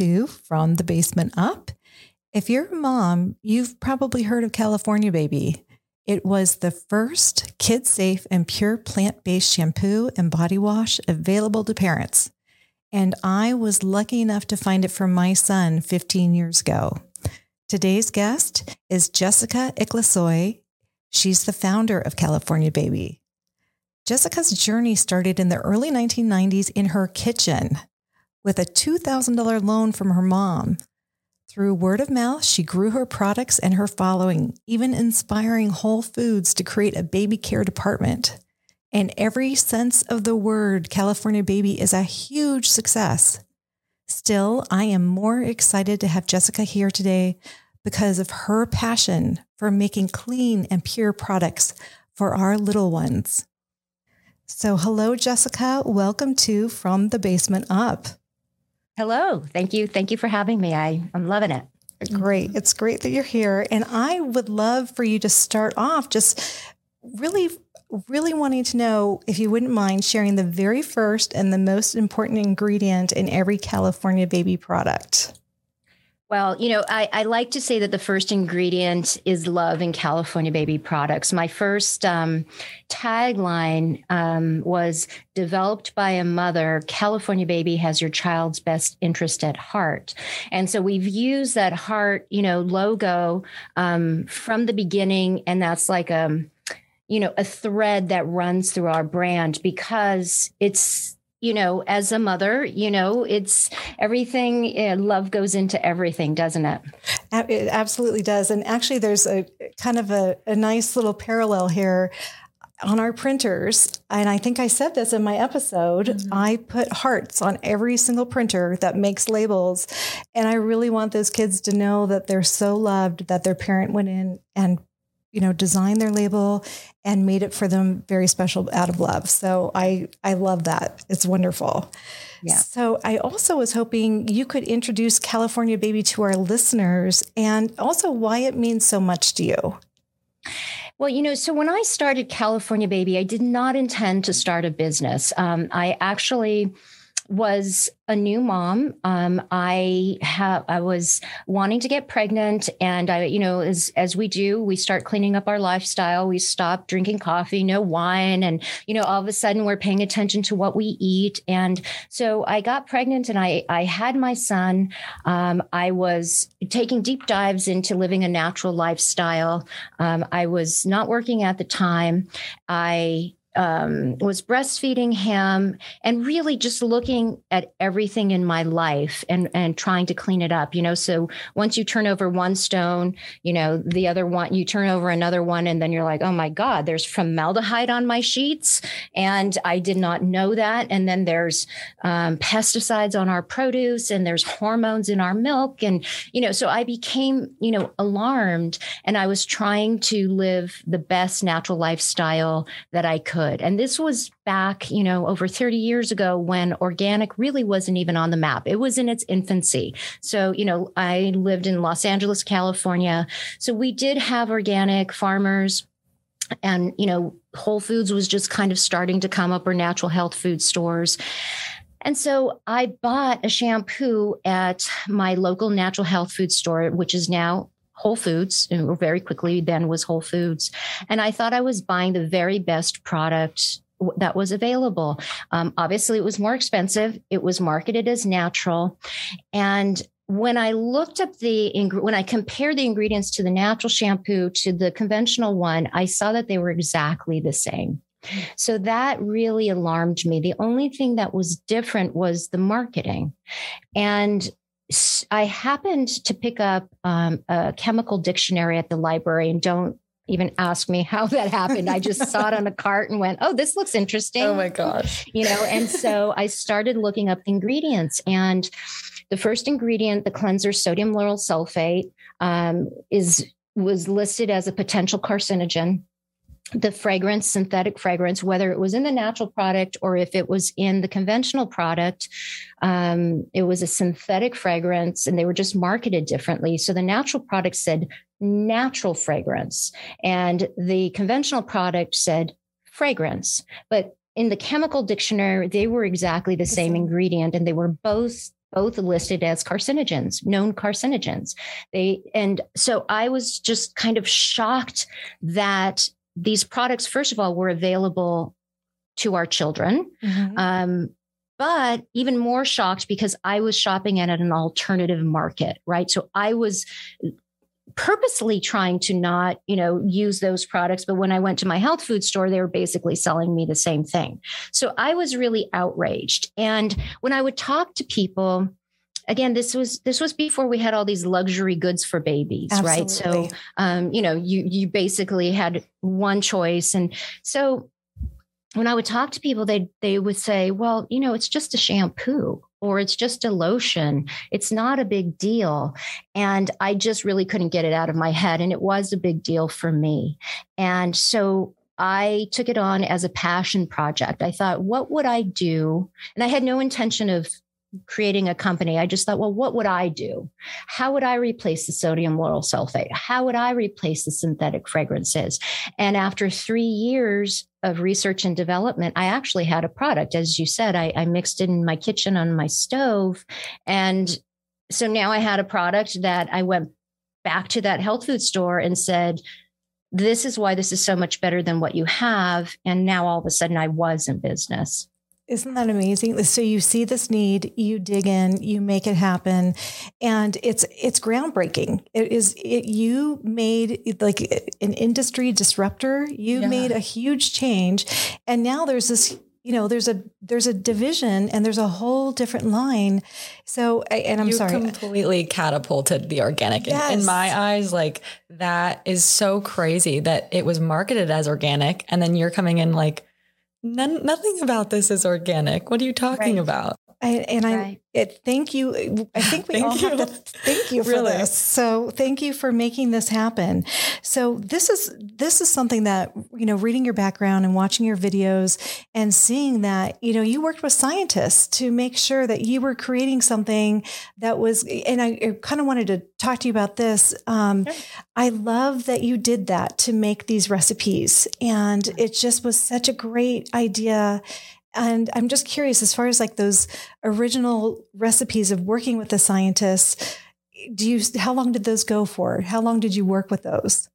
to From the Basement Up. If you're a mom, you've probably heard of California Baby. It was the first kid safe and pure plant based shampoo and body wash available to parents. And I was lucky enough to find it for my son 15 years ago. Today's guest is Jessica Iclisoy. She's the founder of California Baby. Jessica's journey started in the early 1990s in her kitchen with a $2,000 loan from her mom. Through word of mouth, she grew her products and her following, even inspiring Whole Foods to create a baby care department. In every sense of the word, California Baby is a huge success. Still, I am more excited to have Jessica here today because of her passion for making clean and pure products for our little ones. So, hello, Jessica. Welcome to From the Basement Up. Hello. Thank you. Thank you for having me. I, I'm loving it. Great. It's great that you're here. And I would love for you to start off just really, really wanting to know if you wouldn't mind sharing the very first and the most important ingredient in every California baby product. Well, you know, I, I, like to say that the first ingredient is love in California baby products. My first um, tagline um, was developed by a mother California baby has your child's best interest at heart. And so we've used that heart, you know, logo um, from the beginning. And that's like a, um, you know, a thread that runs through our brand because it's you know, as a mother, you know, it's everything, uh, love goes into everything, doesn't it? It absolutely does. And actually, there's a kind of a, a nice little parallel here on our printers. And I think I said this in my episode. Mm-hmm. I put hearts on every single printer that makes labels. And I really want those kids to know that they're so loved that their parent went in and you know, designed their label and made it for them very special out of love. So I I love that. It's wonderful. Yeah. So I also was hoping you could introduce California Baby to our listeners and also why it means so much to you. Well, you know, so when I started California Baby, I did not intend to start a business. Um, I actually was a new mom. Um, I have I was wanting to get pregnant, and I, you know, as as we do, we start cleaning up our lifestyle. We stop drinking coffee, no wine, and you know, all of a sudden we're paying attention to what we eat. And so I got pregnant, and I I had my son. Um, I was taking deep dives into living a natural lifestyle. Um, I was not working at the time. I um, was breastfeeding him and really just looking at everything in my life and and trying to clean it up you know? So once you turn over one stone you know the other one you turn over another one and then you're like oh my god there's formaldehyde on my sheets. And i did not know that. And then there's um, pesticides on our produce and there's hormones in our milk and you know so i became you know alarmed and i was trying to live the best natural lifestyle that i could And this was back, you know, over 30 years ago when organic really wasn't even on the map. It was in its infancy. So, you know, I lived in Los Angeles, California. So we did have organic farmers and you know whole foods was just kind of starting to come up or natural health food stores and so I bought a shampoo at my local natural health food store, which is now Whole Foods, very quickly then was Whole Foods. And I thought I was buying the very best product that was available. Um, obviously, it was more expensive. It was marketed as natural. And when I looked up the, when I compared the ingredients to the natural shampoo to the conventional one, I saw that they were exactly the same. So that really alarmed me. The only thing that was different was the marketing. And I happened to pick up um, a chemical dictionary at the library and don't even ask me how that happened. I just saw it on a cart and went, oh, this looks interesting. Oh my gosh. You know, and so I started looking up the ingredients. And the first ingredient, the cleanser sodium lauryl sulfate, um, is was listed as a potential carcinogen the fragrance, synthetic fragrance, whether it was in the natural product or if it was in the conventional product, um, it was a synthetic fragrance and they were just marketed differently. So the natural product said natural fragrance and the conventional product said fragrance. But in the chemical dictionary, they were exactly the same ingredient and they were both both listed as carcinogens, known carcinogens. They and so I was just kind of shocked that these products, first of all, were available to our children. Mm-hmm. Um, but even more shocked because I was shopping at an alternative market, right? So I was purposely trying to not, you know, use those products. But when I went to my health food store, they were basically selling me the same thing. So I was really outraged. And when I would talk to people, again this was this was before we had all these luxury goods for babies Absolutely. right so um, you know you you basically had one choice and so when I would talk to people, they they would say, "Well, you know, it's just a shampoo or it's just a lotion. It's not a big deal." And I just really couldn't get it out of my head, and it was a big deal for me. And so I took it on as a passion project. I thought, what would I do? And I had no intention of creating a company, I just thought, well, what would I do? How would I replace the sodium lauryl sulfate? How would I replace the synthetic fragrances? And after three years of research and development, I actually had a product. As you said, I, I mixed it in my kitchen on my stove. And so now I had a product that I went back to that health food store and said, this is why this is so much better than what you have. And now all of a sudden I was in business. Isn't that amazing? So you see this need, you dig in, you make it happen, and it's it's groundbreaking. It is it, you made like an industry disruptor. You yeah. made a huge change, and now there's this you know there's a there's a division and there's a whole different line so and i'm you sorry completely catapulted the organic yes. in, in, my eyes like that is so crazy that it was marketed as organic and then you're coming in like None, nothing about this is organic. What are you talking right. about? I, and right. I it, thank you. I think we all you. have to thank you for really? this. So thank you for making this happen. So this is this is something that you know, reading your background and watching your videos and seeing that you know you worked with scientists to make sure that you were creating something that was. And I, I kind of wanted to talk to you about this. Um, sure. I love that you did that to make these recipes, and it just was such a great idea and I'm just curious, as far as like those original recipes of working with the scientists, do you, how long did those go for? How long did you work with those?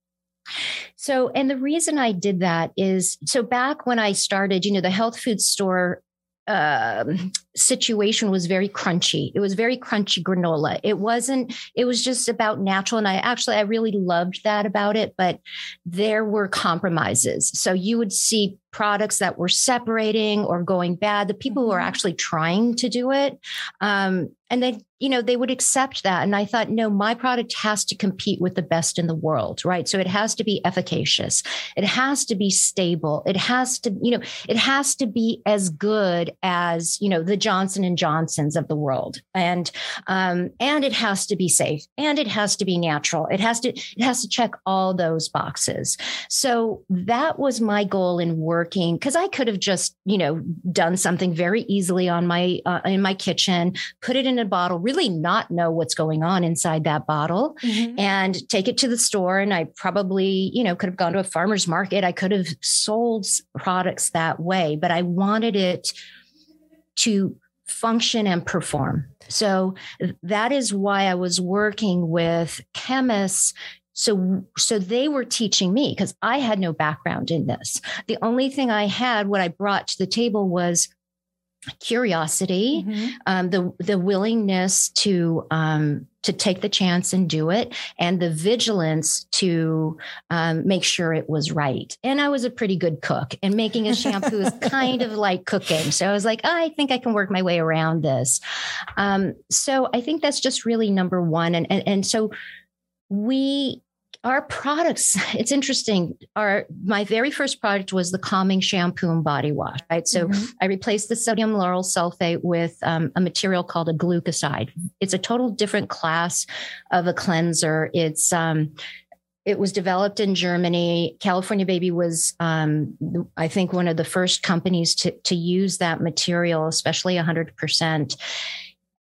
So, and the reason I did that is so back when I started, you know, the health food store um, situation was very crunchy. It was very crunchy granola. It wasn't, it was just about natural. And I actually, I really loved that about it, but there were compromises. So you would see products that were separating or going bad, the people who are mm-hmm. actually trying to do it. Um, and they, you know, they would accept that. And I thought, no, my product has to compete with the best in the world, right? So it has to be efficacious. It has to be stable. It has to, you know, it has to be as good as, you know, the Johnson and Johnsons of the world. And, um, and it has to be safe and it has to be natural. It has to, it has to check all those boxes. So that was my goal in working because I could have just, you know, done something very easily on my uh, in my kitchen, put it in a bottle, really not know what's going on inside that bottle, mm-hmm. and take it to the store. And I probably, you know, could have gone to a farmer's market. I could have sold products that way, but I wanted it to function and perform. So that is why I was working with chemists so, so they were teaching me because I had no background in this. The only thing I had, what I brought to the table was curiosity, mm-hmm. um, the the willingness to um, to take the chance and do it, and the vigilance to um, make sure it was right. And I was a pretty good cook, and making a shampoo is kind of like cooking. So I was like, oh, I think I can work my way around this. Um, so I think that's just really number one, and and, and so we our products it's interesting our my very first product was the calming shampoo and body wash right so mm-hmm. i replaced the sodium lauryl sulfate with um, a material called a glucoside it's a total different class of a cleanser it's um, it was developed in Germany. California Baby was, um, I think, one of the first companies to, to use that material, especially 100%.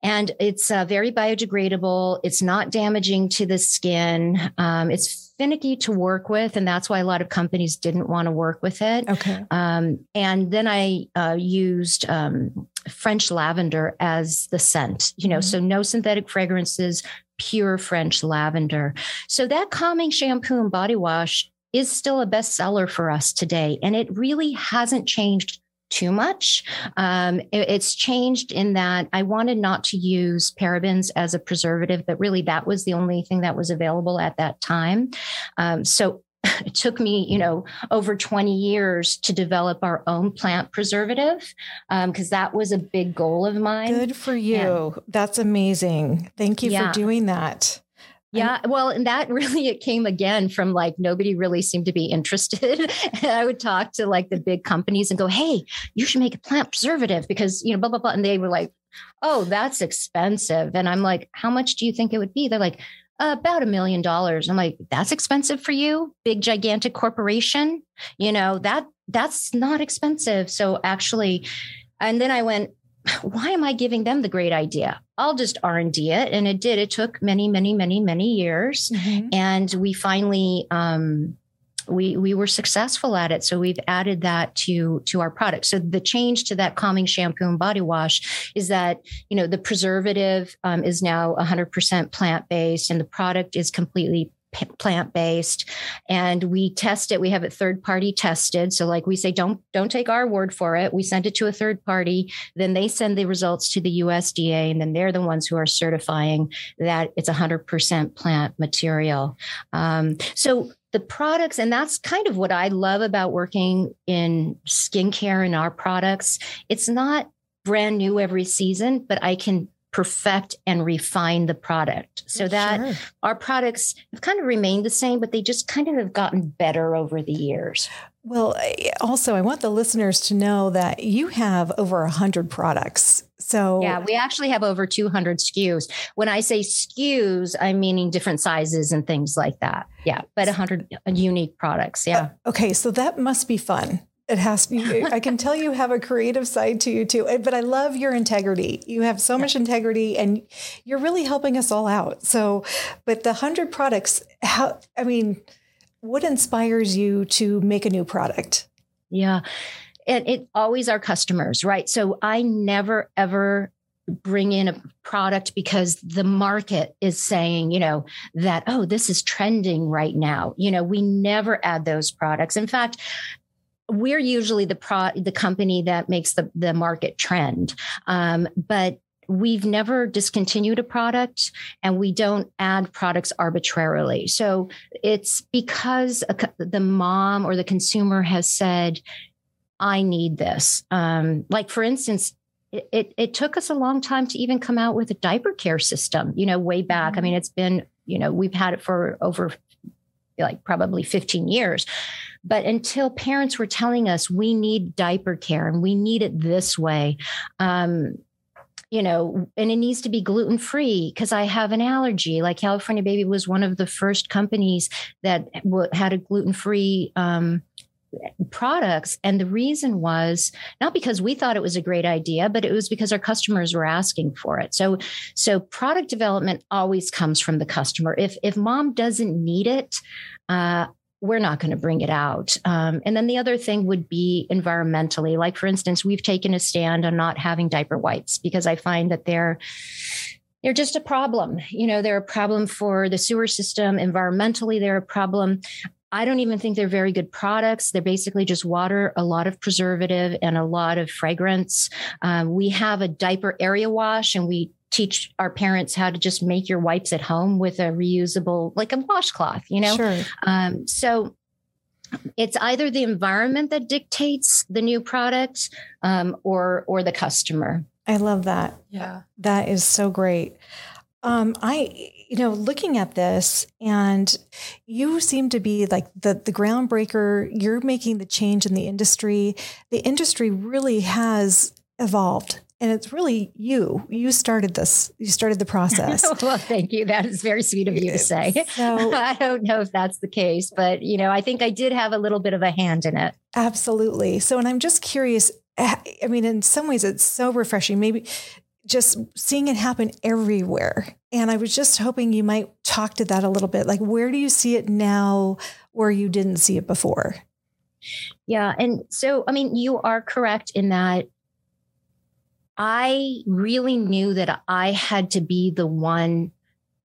And it's uh, very biodegradable. It's not damaging to the skin. Um, it's finicky to work with. And that's why a lot of companies didn't want to work with it. Okay. Um, and then I uh, used um, French lavender as the scent, you know, mm-hmm. so no synthetic fragrances, pure French lavender. So that calming shampoo and body wash is still a bestseller for us today. And it really hasn't changed too much. Um, it, it's changed in that I wanted not to use parabens as a preservative, but really that was the only thing that was available at that time. Um, so it took me, you know, over 20 years to develop our own plant preservative because um, that was a big goal of mine. Good for you. That's amazing. Thank you yeah. for doing that. Yeah, well, and that really it came again from like nobody really seemed to be interested. and I would talk to like the big companies and go, "Hey, you should make a plant preservative because you know blah blah blah," and they were like, "Oh, that's expensive." And I'm like, "How much do you think it would be?" They're like, about a million dollars. I'm like, that's expensive for you, big gigantic corporation. You know that that's not expensive. So actually, and then I went, why am I giving them the great idea? I'll just R and D it, and it did. It took many, many, many, many years, mm-hmm. and we finally um, we we were successful at it. So we've added that to to our product. So the change to that calming shampoo and body wash is that you know the preservative um, is now 100% plant based, and the product is completely plant based and we test it. We have it third party tested. So like we say don't don't take our word for it. We send it to a third party. Then they send the results to the USDA and then they're the ones who are certifying that it's 100% plant material. Um, so the products and that's kind of what i love about working in skincare and our products. It's not brand new every season but i can perfect and refine the product so that sure. our products have kind of remained the same, but they just kind of have gotten better over the years. Well, also, I want the listeners to know that you have over 100 products. So, yeah, we actually have over 200 SKUs. When I say SKUs, I'm meaning different sizes and things like that. Yeah, but 100 unique products. Yeah. Uh, okay, so that must be fun it has to be. I can tell you have a creative side to you too. But I love your integrity. You have so much integrity and you're really helping us all out. So, but the 100 products, how, I mean, what inspires you to make a new product? Yeah. And it always our customers, right? So I never ever bring in a product because the market is saying, you know, that, oh, this is trending right now. You know, we never add those products. In fact, we're usually the pro the company that makes the the market trend. Um, but we've never discontinued a product and we don't add products arbitrarily. So it's because a, the mom or the consumer has said i need this. Um, like for instance it, it, it, took us a long time to even come out with a diaper care system you know way back. Mm-hmm. i mean it's been you know we've had it for over like probably 15 years but until parents were telling us we need diaper care and we need it this way, um, you know, and it needs to be gluten free because I have an allergy. Like California Baby was one of the first companies that w- had a gluten free um, products. And the reason was not because we thought it was a great idea, but it was because our customers were asking for it. So, so product development always comes from the customer. If if mom doesn't need it, uh, we're not going to bring it out. Um, and then the other thing would be environmentally. Like, for instance, we've taken a stand on not having diaper wipes because I find that they're they're just a problem. You know, they're a problem for the sewer system. Environmentally, they're a problem. I don't even think they're very good products. They're basically just water, a lot of preservative, and a lot of fragrance. Um, we have a diaper area wash, and we teach our parents how to just make your wipes at home with a reusable, like a washcloth, you know? Sure. Um, so it's either the environment that dictates the new product um, or or the customer. I love that. Yeah, that is so great. Um, I, you know, looking at this, and you seem to be like the the groundbreaker. You're making the change in the industry. The industry really has evolved and it's really you. You started this. You started the process. well, thank you. That is very sweet of you to say. So, I don't know if that's the case, but you know, I think I did have a little bit of a hand in it. Absolutely. So, and I'm just curious. Eh, I mean, in some ways, it's so refreshing. Maybe just seeing it happen everywhere. And I was just hoping you might talk to that a little bit. Like, where do you see it now where you didn't see it before? Yeah. And so, I mean, you are correct in that I really knew that I had to be the one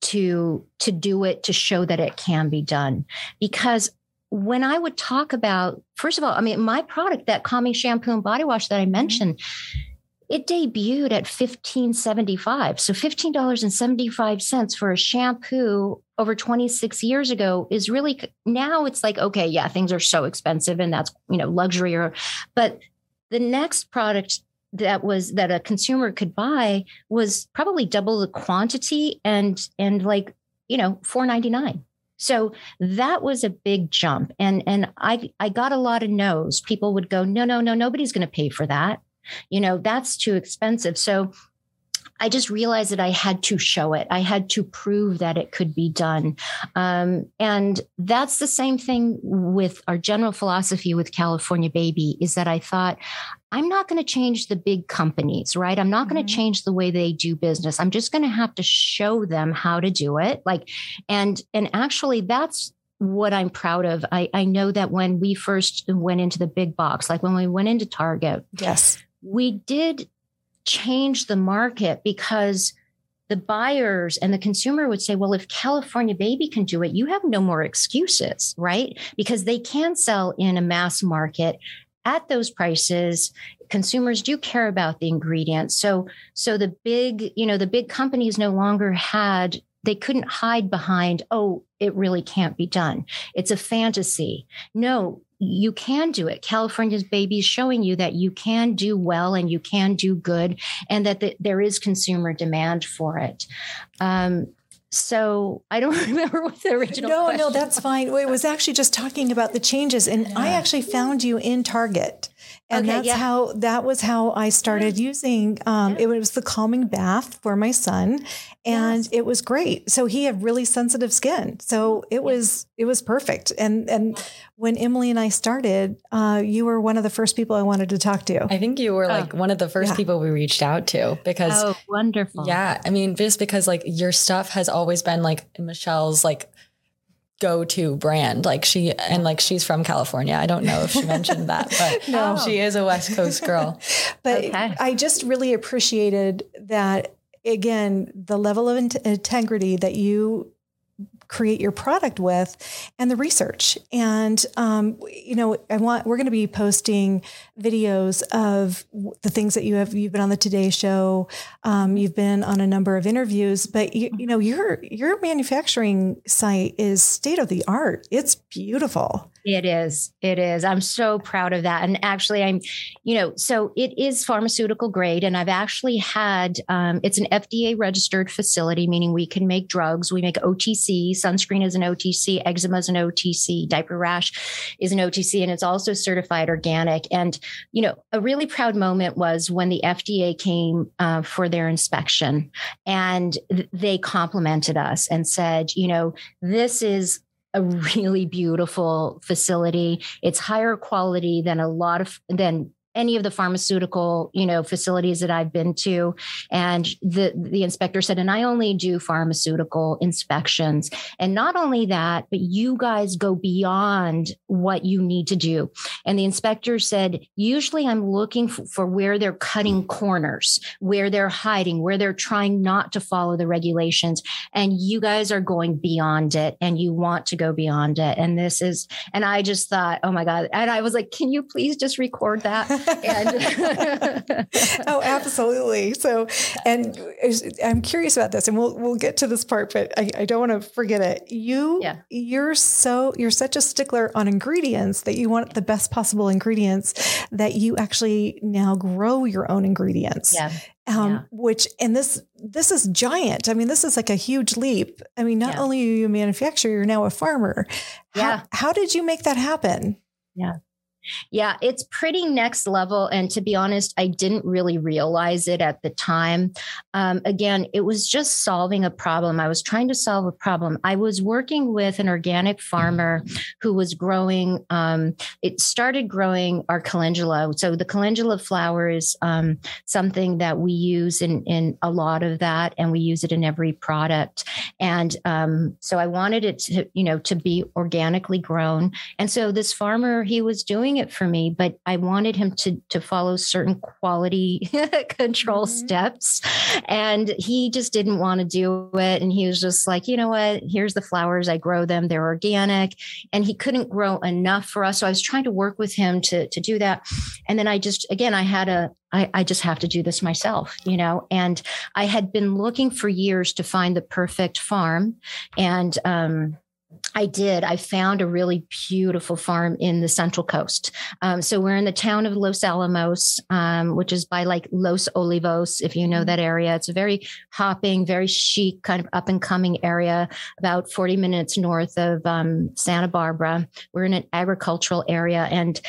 to to do it to show that it can be done because when I would talk about, first of all, I mean, my product, that calming shampoo and body wash that I mm-hmm. mentioned, it debuted at fifteen seventy five. So fifteen dollars and seventy five cents for a shampoo over twenty six years ago is really now it's like okay, yeah, things are so expensive and that's you know luxury or, but the next product that was that a consumer could buy was probably double the quantity and and like you know four ninety nine. So that was a big jump. And and I I got a lot of no's. People would go, no, no, no, nobody's going to pay for that. You know, that's too expensive. So I just realized that I had to show it. I had to prove that it could be done. Um, and that's the same thing with our general philosophy with California Baby is that I thought I'm not going to change the big companies, right? I'm not mm-hmm. going to change the way they do business. I'm just going to have to show them how to do it. Like, and, and actually that's what I'm proud of. I, I know that when we first went into the big box, like when we went into Target, yes, we did change the market because the buyers and the consumer would say, well, if California Baby can do it, you have no more excuses, right? Because they can sell in a mass market at those prices consumers do care about the ingredients. So so the big you know the big companies no longer had they couldn't hide behind oh it really can't be done. It's a fantasy. No you can do it. California's baby is showing you that you can do well and you can do good and that the, there is consumer demand for it. Um, so I don't remember what the original. No, question no, that's fine. It was actually just talking about the changes, and yeah. I actually found you in Target, and okay, that's yeah. how that was how I started using. Um, yeah. It was the calming bath for my son, and yes. it was great. So he had really sensitive skin, so it was it was perfect. And and when Emily and I started, uh, you were one of the first people I wanted to talk to. I think you were like oh. one of the first yeah. people we reached out to because oh, wonderful. Yeah, I mean, just because like your stuff has always been like Michelle's like go-to brand. Like she and like she's from california. I don't know if she mentioned that but no. she is a west coast girl. But okay. i just really appreciated that again the level of integrity that you create your product with and the research. And, um, you know, I want, we're going to be posting videos of the things that you have, you've been on the Today Show. Um, you've been on a number of interviews, but you, you know, your, your manufacturing site is state of the art. It's beautiful. It is. It is. I'm so proud of that. And actually, I'm, you know, so it is pharmaceutical grade. And I've actually had, um, it's an FDA registered facility, meaning we can make drugs. We make OTC. Sunscreen is an OTC. Eczema is an OTC. Diaper rash is an OTC. And it's also certified organic. And, you know, a really proud moment was when the FDA came uh, for their inspection and they complimented us and said, you know, this is a really beautiful facility. It's higher quality than a lot of than any of the pharmaceutical, you know, facilities that I've been to. And the, the inspector said, and I only do pharmaceutical inspections. And not only that, but you guys go beyond what you need to do. And the inspector said, usually I'm looking for, for where they're cutting corners, where they're hiding, where they're trying not to follow the regulations. And you guys are going beyond it and you want to go beyond it. And this is, and I just thought, oh my God. And I was like, can you please just record that? and oh, absolutely. So, and I'm curious about this, and we'll we'll get to this part, but I, I don't want to forget it. You, yeah. you're so you're such a stickler on ingredients that you want the best possible ingredients that you actually now grow your own ingredients. Yeah. Um, yeah. which and this this is giant. I mean, this is like a huge leap. I mean, not yeah. only are you a manufacturer, you're now a farmer. Yeah. How, how did you make that happen? Yeah. Yeah, it's pretty next level. And to be honest, I didn't really realize it at the time. Um, again, it was just solving a problem. I was trying to solve a problem. I was working with an organic farmer who was growing, um, it started growing our calendula. So the calendula flower is um, something that we use in, in a lot of that, and we use it in every product. And um, so I wanted it to, you know, to be organically grown. And so this farmer, he was doing doing it for me, but I wanted him to to follow certain quality control mm-hmm. steps, and he just didn't want to do it. And he was just like, you know what? Here's the flowers. I grow them. They're organic, and he couldn't grow enough for us. So I was trying to work with him to to do that, and then I just again I had a I, I, just have to do this myself, you know. And I had been looking for years to find the perfect farm, and um, I did. I found a really beautiful farm in the Central Coast. Um, so we're in the town of Los Alamos, um, which is by like Los Olivos, if you know mm-hmm. that area. It's a very hopping, very chic, kind of up and coming area, about 40 minutes north of um, Santa Barbara. We're in an agricultural area. And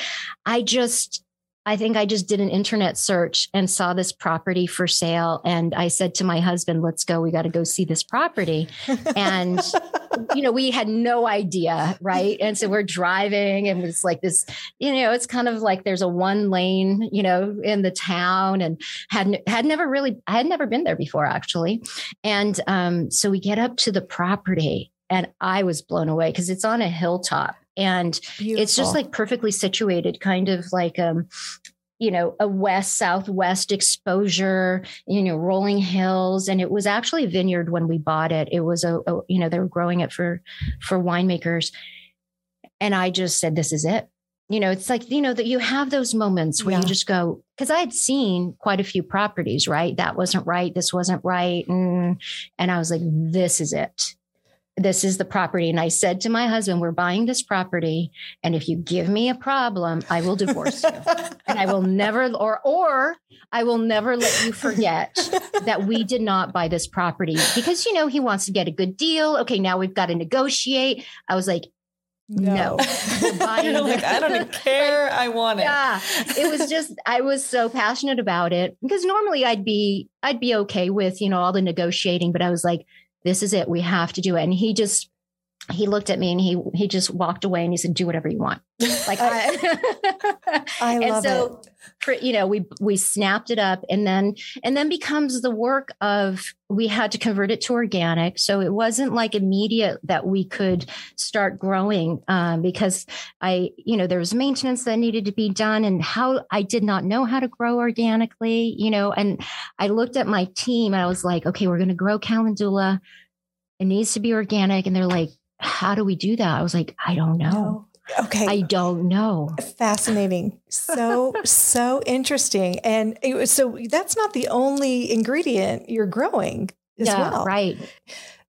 I just, I think I just did an internet search and saw this property for sale. And I said to my husband, let's go. We got to go see this property. And, you know, we had no idea. Right. And so we're driving and it's like this, you know, it's kind of like there's a one lane, you know, in the town and had, had never really, I had never been there before actually. And um, so we get up to the property and I was blown away because it's on a hilltop and Beautiful. it's just like perfectly situated kind of like um you know a west southwest exposure you know rolling hills. And it was actually a vineyard when we bought it. It was a, a you know they were growing it for for winemakers. And i just said this is it. You know it's like you know that you have those moments where yeah. you just go because i had seen quite a few properties right? That wasn't right. This wasn't right. And, and i was like this is it this is the property. And I said to my husband, We're buying this property. And if you give me a problem, I will divorce you. and I will never, or, or I will never let you forget that we did not buy this property because, you know, he wants to get a good deal. Okay, now we've got to negotiate. I was like, no, no. like, I don't care. like, I want it. Yeah. It was just, I was so passionate about it because normally I'd be, I'd be okay with, you know, all the negotiating, but I was like, this is it. We have to do it. And he just, he looked at me and he he just walked away and he said, "Do whatever you want." Like I, I love and so, it. You know, we we snapped it up, and then and then becomes the work of we had to convert it to organic. So it wasn't like immediate that we could start growing um, because I, you know, there was maintenance that needed to be done, and how I did not know how to grow organically. You know, and I looked at my team and I was like, okay, we're going to grow calendula. It needs to be organic, and they're like how do we do that? I was like, I don't know. Okay. I don't know. Fascinating. So, so interesting. And it, was so that's not the only ingredient you're growing as yeah, well. Right.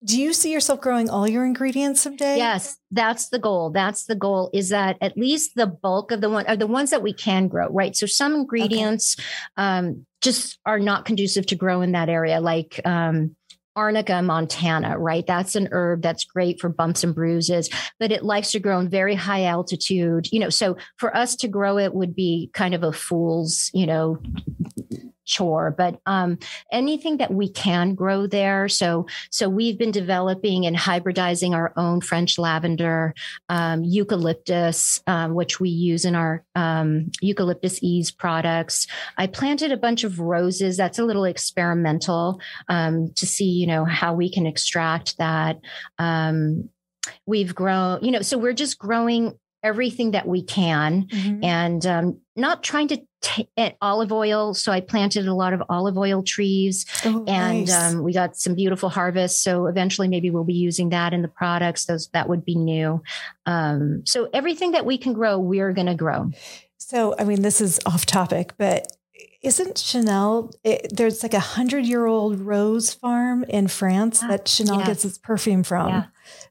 Do you see yourself growing all your ingredients someday? Yes, that's the goal. That's the goal is that at least the bulk of the one are the ones that we can grow, right? So some ingredients okay. um, just are not conducive to grow in that area, like um, Arnica montana, right? That's an herb that's great for bumps and bruises, but it likes to grow in very high altitude. You know, so for us to grow it would be kind of a fool's, you know, chore but um, anything that we can grow there. So so we've been developing and hybridizing our own french lavender um, eucalyptus um, which we use in our um, eucalyptus ease products. I planted a bunch of roses. That's a little experimental um, to see you know how we can extract that. Um, we've grown you know so we're just growing everything that we can mm-hmm. and um, not trying to t- olive oil. So I planted a lot of olive oil trees oh, and nice. um, we got some beautiful harvests. So eventually maybe we'll be using that in the products. Those that would be new. Um, so everything that we can grow, we're going to grow. So, I mean, this is off topic, but isn't Chanel? It, there's like a hundred year old rose farm in France that Chanel gets its perfume from. Yeah.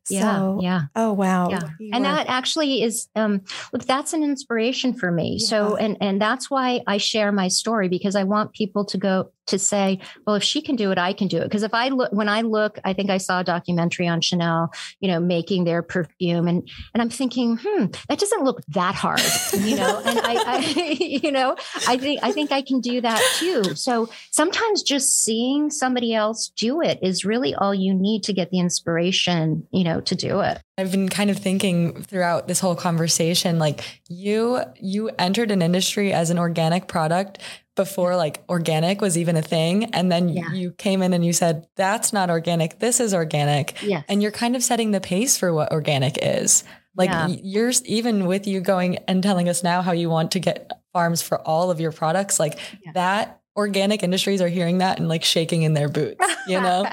Yeah, so, yeah. Oh wow. Yeah. and that actually is um look that's an inspiration for me. Yeah. So and and that's why I share my story because I want people to go to say, well, if she can do it, I can do it. Because if I look, when I look, I think I saw a documentary on Chanel, you know, making their perfume, and and I'm thinking, hmm, that doesn't look that hard, you know. and I, I, you know, I think I think I can do that too. So sometimes just seeing somebody else do it is really all you need to get the inspiration, you know, to do it. I've been kind of thinking throughout this whole conversation like you you entered an industry as an organic product before like organic was even a thing and then yeah. you came in and you said that's not organic this is organic yes. and you're kind of setting the pace for what organic is Like yeah. you're even with you going and telling us now how you want to get farms for all of your products, like yeah. that organic industries are hearing that and like shaking in their boots, you know?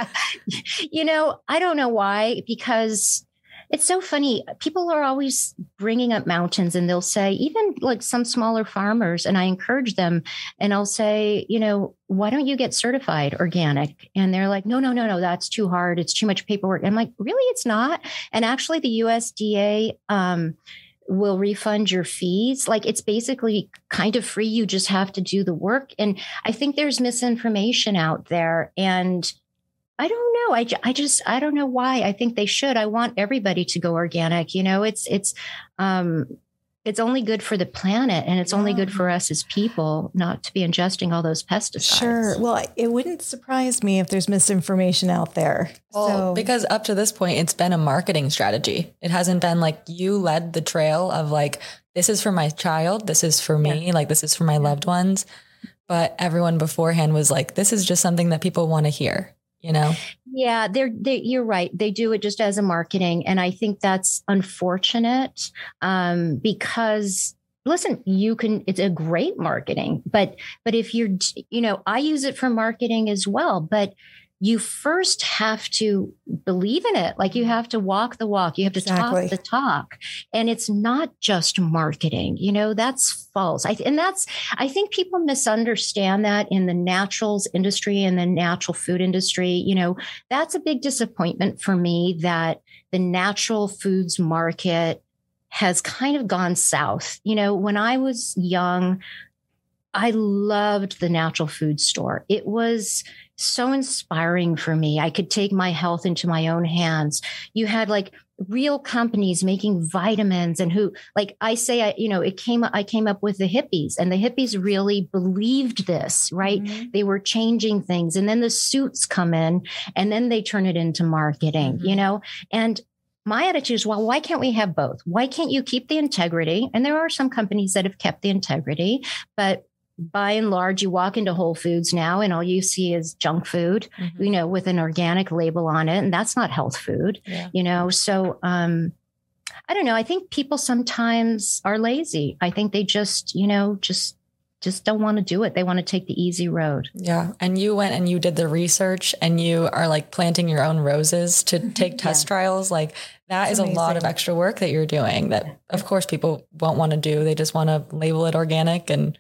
you know, I don't know why, because it's so funny. People are always bringing up mountains and they'll say, even like some smaller farmers, and I encourage them and I'll say, you know, why don't you get certified organic? And they're like, no, no, no, no, that's too hard. It's too much paperwork. And I'm like, really? It's not. And actually, the USDA, um, will refund your fees. Like it's basically kind of free. You just have to do the work. And I think there's misinformation out there. And I don't know. I, I just, I don't know why. I think they should. I want everybody to go organic. You know, it's, it's, um, it's only good for the planet and it's yeah. only good for us as people not to be ingesting all those pesticides. Sure. Well, it wouldn't surprise me if there's misinformation out there. Well, so. because up to this point, it's been a marketing strategy. It hasn't been like you led the trail of like, this is for my child, this is for me, yeah. like, this is for my loved ones. But everyone beforehand was like, this is just something that people want to hear you know? Yeah they're they, you're right. They do it just as a marketing and i think that's unfortunate um, because listen you can it's a great marketing but but if you're you know i use it for marketing as well but you first have to believe in it. Like you mm-hmm. have to walk the walk. You have to exactly. talk the talk. And it's not just marketing, you know, that's false. I, and that's, I think people misunderstand that in the naturals industry and the natural food industry. You know, that's a big disappointment for me that the natural foods market has kind of gone south. You know, when I was young, I loved the natural food store. It was, so inspiring for me. I could take my health into my own hands. You had like real companies making vitamins and who like I say I you know it came I came up with the hippies and the hippies really believed this, right? Mm-hmm. They were changing things and then the suits come in and then they turn it into marketing, mm-hmm. you know? And my attitude is, well, why can't we have both? Why can't you keep the integrity? And there are some companies that have kept the integrity, but by and large, you walk into Whole Foods now and all you see is junk food, mm-hmm. you know, with an organic label on it. And that's not health food, yeah. you know? So, um, I don't know. I think people sometimes are lazy. I think they just, you know, just just don't want to do it. They want to take the easy road. Yeah. And you went and you did the research and you are like planting your own roses to mm-hmm. take test yeah. trials. Like that is amazing. a lot of extra work that you're doing that of course people won't want to do. They just want to label it organic and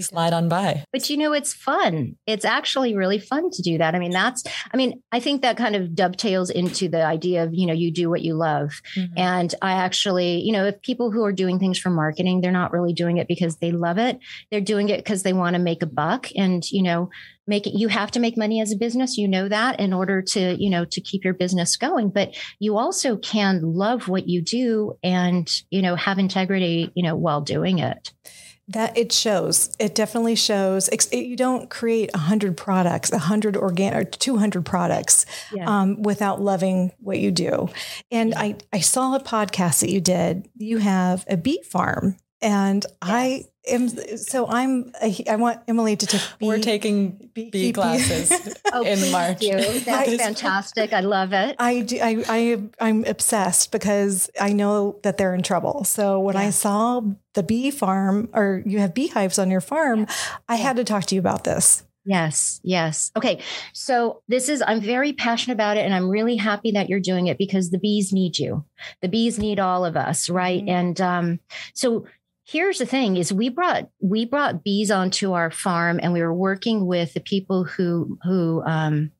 slide on by. But you know, it's fun. It's actually really fun to do that. I mean, that's, I mean, I think that kind of dovetails into the idea of, you know, you do what you love. Mm-hmm. And I actually, you know, if people who are doing things for marketing, they're not really doing it because they love it. They're doing it because they want to make a buck and, you know, make it, you have to make money as a business. You know that in order to, you know, to keep your business going, but you also can love what you do and, you know, have integrity, you know, while doing it. That it shows. It definitely shows. You don't create a hundred products, a hundred organic, or two hundred products, yeah. um, without loving what you do. And. I, I saw a podcast that you did. You have a bee farm, and yes. I so I'm I want Emily to take. Bee, We're taking bee, bee classes oh, in March. You. That's fantastic. I love it. I do. I, I I'm obsessed because I know that they're in trouble. So when I saw the bee farm, or you have beehives on your farm, I had to talk to you about this. Yes, yes. Okay. So this is, I'm very passionate about it and I'm really happy that you're doing it because the bees need you. The bees need all of us, right? Mm-hmm. And um, so here's the thing is we brought we brought bees onto our farm and we were working with the people who who um,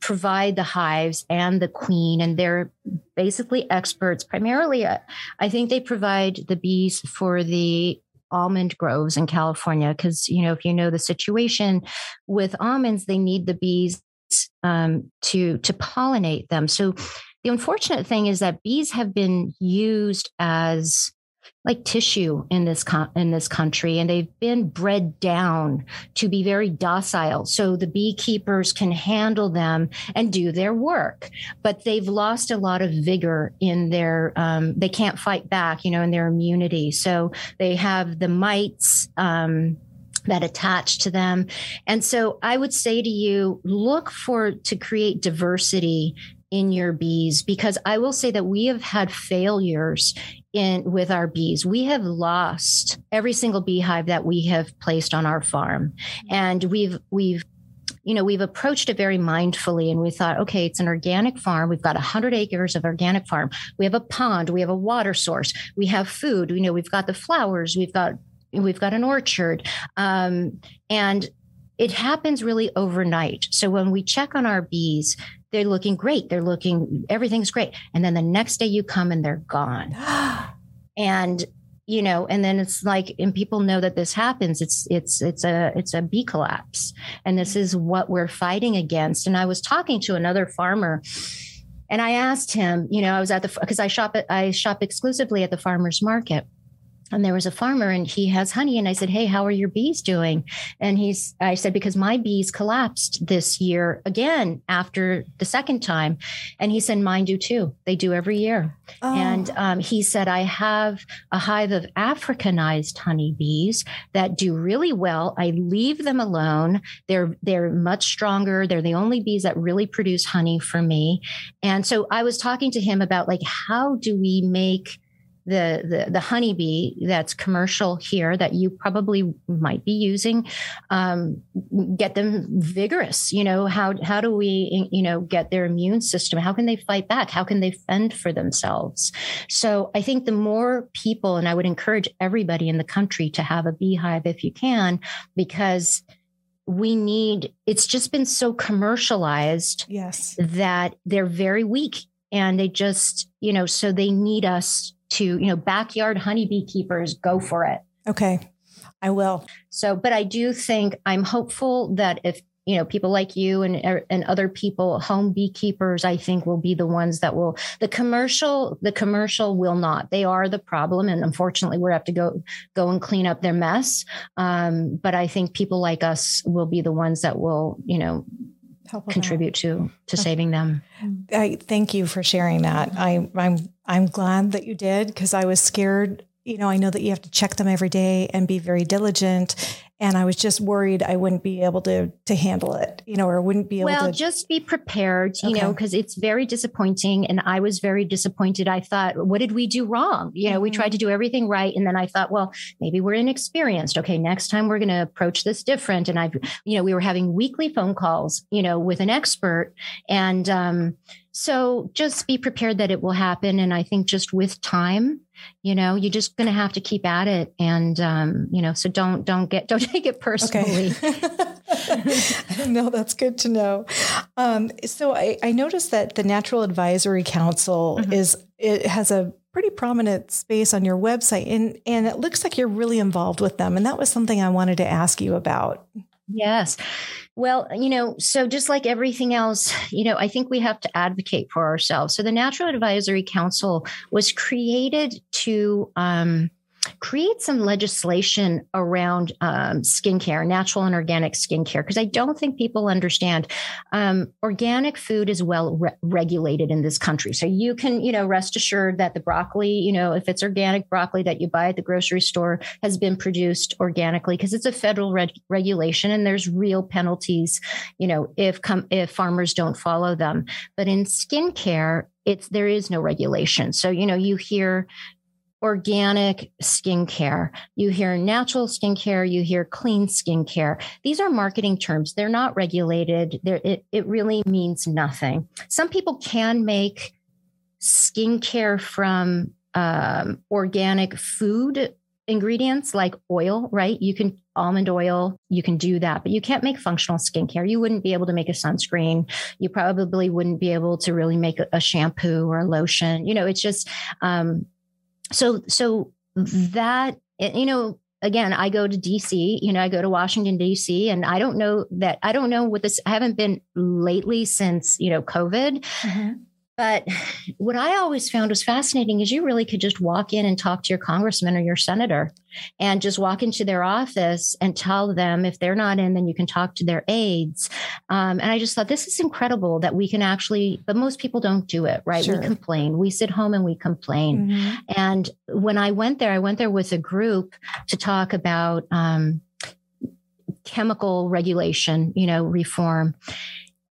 provide the hives and the queen and they're basically experts. Primarily uh, i think they provide the bees for the almond groves in california because you know if you know the situation with almonds they need the bees um, to to pollinate them. So the unfortunate thing is that bees have been used as like tissue in this in this country and they've been bred down to be very docile so the beekeepers can handle them and do their work but they've lost a lot of vigor in their um, they can't fight back you know in their immunity so they have the mites um, that attach to them. And so I would say to you, look for to create diversity in your bees because I will say that we have had failures in with our bees. We have lost every single beehive that we have placed on our farm. And we've we've you know, we've approached it very mindfully and we thought, okay, it's an organic farm. We've got 100 acres of organic farm. We have a pond, we have a water source, we have food, you know, we've got the flowers, we've got we've got an orchard. Um, and it happens really overnight. So when we check on our bees, they're looking great. They're looking, everything's great. And then the next day you come and they're gone. and you know and then it's like and people know that this happens it's it's it's a it's a bee collapse and this is what we're fighting against and i was talking to another farmer and i asked him you know i was at the because i shop at i shop exclusively at the farmers market and there was a farmer and he has honey. And i said hey how are your bees doing? And he's i said because my bees collapsed this year again after the second time. And he said mine do too. They do every year. Oh. and um, he said i have a hive of africanized honeybees that do really well. I leave them alone. They're they're much stronger. They're the only bees that really produce honey for me. And so i was talking to him about like how do we make the, the, the honeybee that's commercial here that you probably might be using, um, get them vigorous. You know, how, how do we, you know, get their immune system? How can they fight back? How can they fend for themselves? So I think the more people, and I would encourage everybody in the country to have a beehive if you can, because we need it's just been so commercialized yes that they're very weak and they just you know so they need us to, you know, backyard honeybee keepers, go for it. Okay. I will. So, but I do think I'm hopeful that if you know people like you and er, and other people home beekeepers i think will be the ones that will the commercial the commercial will not they are the problem and unfortunately we have to go go and clean up their mess um, but i think people like us will be the ones that will you know Help contribute to to saving them. I thank you for sharing that. I I'm I'm glad that you did because I was scared. You know, I know that you have to check them every day and be very diligent and I was just worried I wouldn't be able to to handle it, you know, or wouldn't be able well, to. Well, just be prepared, you okay. know, because it's very disappointing, and I was very disappointed. I thought, what did we do wrong? You know, mm-hmm. we tried to do everything right, and then I thought, well, maybe we're inexperienced. Okay, next time we're going to approach this different. And I've, you know, we were having weekly phone calls, you know, with an expert, and um, so just be prepared that it will happen. And I think just with time, you know, you're just going to have to keep at it. And, um, you know, so don't, don't get, don't take it personally. Okay. no, that's good to know. Um, so I, I noticed that the Natural Advisory Council mm-hmm. is, it has a pretty prominent space on your website and, and it looks like you're really involved with them. And that was something I wanted to ask you about. Yes. Well, you know, so just like everything else, you know, I think we have to advocate for ourselves. So the Natural Advisory Council was created to um, create some legislation around um, skincare, natural and organic skincare, because I don't think people understand um, organic food is well re- regulated in this country. So you can, you know, rest assured that the broccoli, you know, if it's organic broccoli that you buy at the grocery store has been produced organically because it's a federal reg- regulation and there's real penalties, you know, if com- if farmers don't follow them. But in skincare, it's there is no regulation. So you know, you hear organic skincare. You hear natural skincare, you hear clean skincare. These are marketing terms. They're not regulated. They're, it, it really means nothing. Some people can make skincare from um, organic food ingredients like oil, right? You can almond oil, you can do that, but you can't make functional skincare. You wouldn't be able to make a sunscreen. You probably wouldn't be able to really make a, shampoo or a lotion. You know, it's just um, so so that you know again i go to dc you know i go to washington dc and i don't know that i don't know what this i haven't been lately since you know covid mm-hmm. But what I always found was fascinating is you really could just walk in and talk to your congressman or your senator and just walk into their office and tell them if they're not in, then you can talk to their aides. Um, and I just thought this is incredible that we can actually, but most people don't do it, right? Sure. We complain. We sit home and we complain. Mm-hmm. And when I went there, I went there with a group to talk about um, chemical regulation, you know, reform.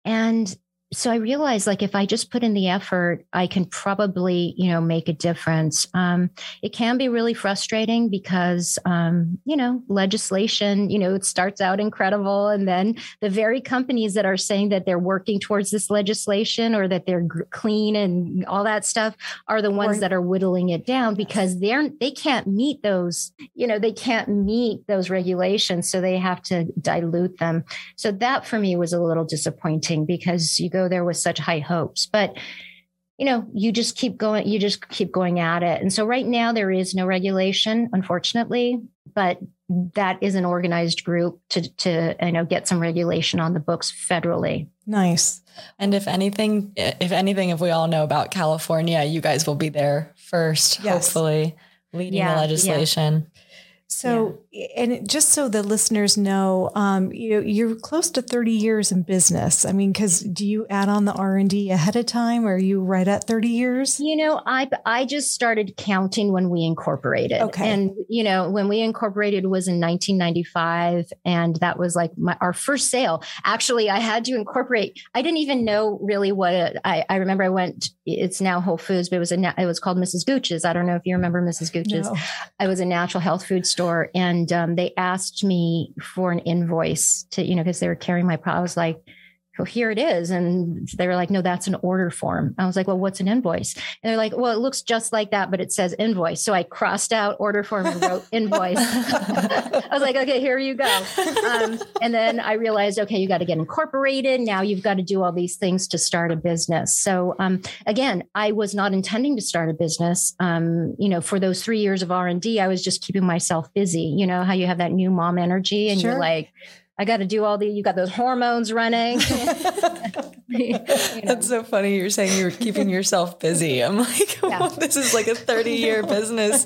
And so I realized like if I just put in the effort, I can probably, you know, make a difference. Um, it can be really frustrating because, um, you know, legislation, you know, it starts out incredible. And then the very companies that are saying that they're working towards this legislation or that they're g- clean and all that stuff are the ones that are whittling it down because they're, they can't meet those, you know, they can't meet those regulations. So they have to dilute them. So that for me was a little disappointing because you go there with such high hopes. But you know, you just keep going, you just keep going at it. And so right now there is no regulation, unfortunately, but that is an organized group to to you know get some regulation on the books federally. Nice. And if anything, if anything, if we all know about California, you guys will be there first, yes. hopefully, leading yeah, the legislation. Yeah. So, yeah. and just so the listeners know, um, you know, you're close to 30 years in business. I mean, because do you add on the R and D ahead of time, or are you right at 30 years? You know, I I just started counting when we incorporated. Okay, and you know, when we incorporated was in 1995, and that was like my, our first sale. Actually, I had to incorporate. I didn't even know really what it, I. I remember I went. It's now Whole Foods, but it was a it was called Mrs. Gooch's. I don't know if you remember Mrs. Gooch's. No. I was a natural health food store and um, they asked me for an invoice to, you know, because they were carrying my product. I was like, well, here it is. And they were like, no, that's an order form. I was like, well, what's an invoice? And they're like, well, it looks just like that, but it says invoice. So I crossed out order form and wrote invoice. I was like, okay, here you go. Um, and then I realized, okay, you got to get incorporated. Now you've got to do all these things to start a business. So um, again, I was not intending to start a business. Um, you know, for those three years of R and D, I was just keeping myself busy. You know how you have that new mom energy, and sure. you're like I got to do all the, you got those hormones running. you know. That's so funny. You're saying you're keeping yourself busy. I'm like, yeah. oh, this is like a 30 year business.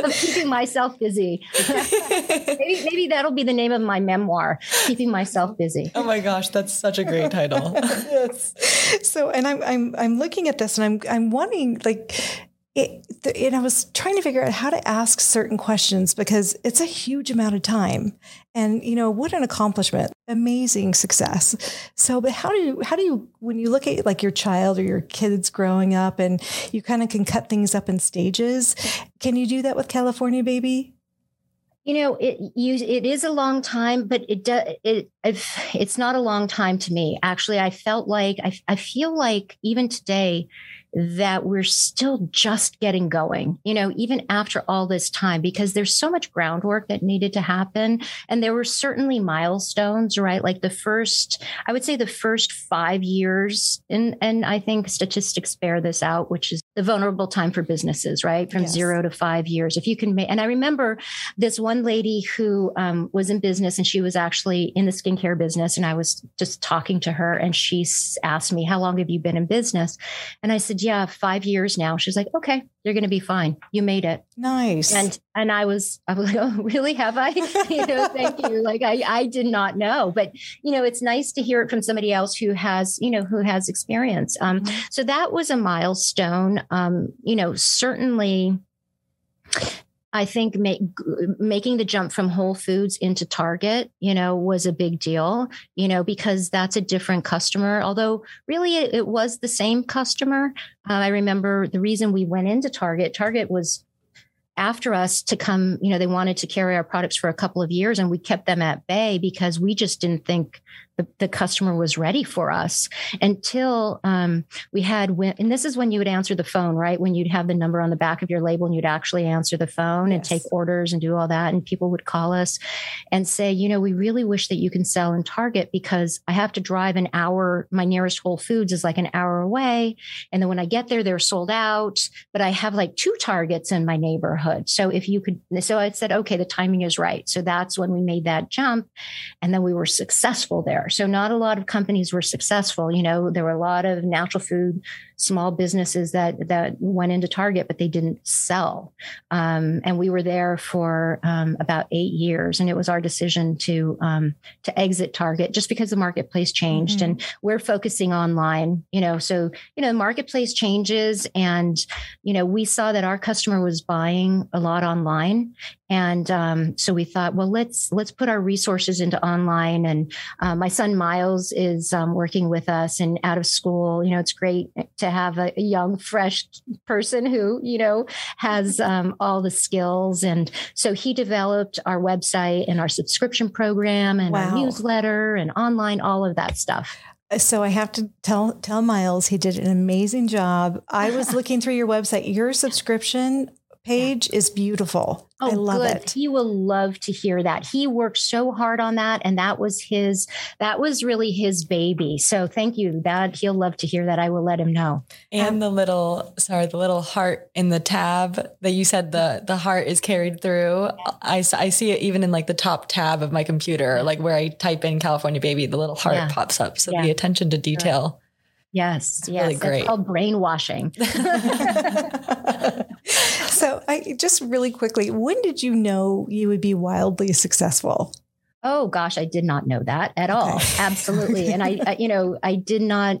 I'm keeping myself busy. maybe, maybe that'll be the name of my memoir, Keeping Myself Busy. Oh my gosh, that's such a great title. yes. So, and I'm, I'm, I'm looking at this and I'm, I'm wanting like, it, and I was trying to figure out how to ask certain questions because it's a huge amount of time. And, you know, what an accomplishment, amazing success. So, but how do you, how do you, when you look at like your child or your kids growing up and you kind of can cut things up in stages, can you do that with California Baby? You know, it you it is a long time, but it does it it's not a long time to me. Actually, I felt like I I feel like even today that we're still just getting going, you know, even after all this time, because there's so much groundwork that needed to happen. And there were certainly milestones, right? Like the first, I would say the first five years, and, and I think statistics bear this out, which is the vulnerable time for businesses, right? From yes. zero to five years. If you can make, and I remember this one lady who um, was in business and she was actually in the skincare business. And I was just talking to her and she asked me, How long have you been in business? And I said, yeah, five years now. She's like, okay, you're going to be fine. You made it. Nice. And, and I was, I was like, oh, really? Have I? you know, thank you. Like I, I did not know, but you know, it's nice to hear it from somebody else who has, you know, who has experience. Um, mm-hmm. so that was a milestone. Um, you know, certainly I think make, making the jump from Whole Foods into Target, you know, was a big deal, you know, because that's a different customer. Although really it, it was the same customer. Uh, I remember the reason we went into Target, Target was after us to come, you know, they wanted to carry our products for a couple of years and we kept them at bay because we just didn't think the, the customer was ready for us until um, we had when, and this is when you would answer the phone, right? When you'd have the number on the back of your label and you'd actually answer the phone yes. and take orders and do all that. And people would call us and say, you know, we really wish that you can sell in Target because I have to drive an hour. My nearest Whole Foods is like an hour away. And then when I get there, they're sold out, but I have like two Targets in my neighborhood. So if you could, so I said, okay, the timing is right. So that's when we made that jump. And then we were successful there. So not a lot of companies were successful. You know, there were a lot of natural food small businesses that that went into Target, but they didn't sell. Um, and we were there for um, about eight years, and it was our decision to um, to exit Target just because the marketplace changed, mm-hmm. and we're focusing online. You know, so you know, the marketplace changes, and you know, we saw that our customer was buying a lot online, and um, so we thought, well, let's let's put our resources into online. And uh, my son Miles is um, working with us and out of school. You know, it's great to have a, young, fresh person who you know has um, all the skills. And so he developed our website and our subscription program and wow. our newsletter and online, all of that stuff. So I have to tell tell Miles he did an amazing job. I was looking through your website. Your subscription page is beautiful. Oh, I love good. it. He will love to hear that. He worked so hard on that, and that was his. That was really his baby. So thank you. That he'll love to hear that. I will let him know. And um, the little, sorry, the little heart in the tab that you said the the heart is carried through. I I see it even in like the top tab of my computer, like where I type in California baby, the little heart yeah. pops up. So yeah. the attention to detail. Yes, it's yes, really great. It's called brainwashing. so, I just really quickly, when did you know you would be wildly successful? Oh gosh, I did not know that at all. Absolutely, and I, I, you know, I did not.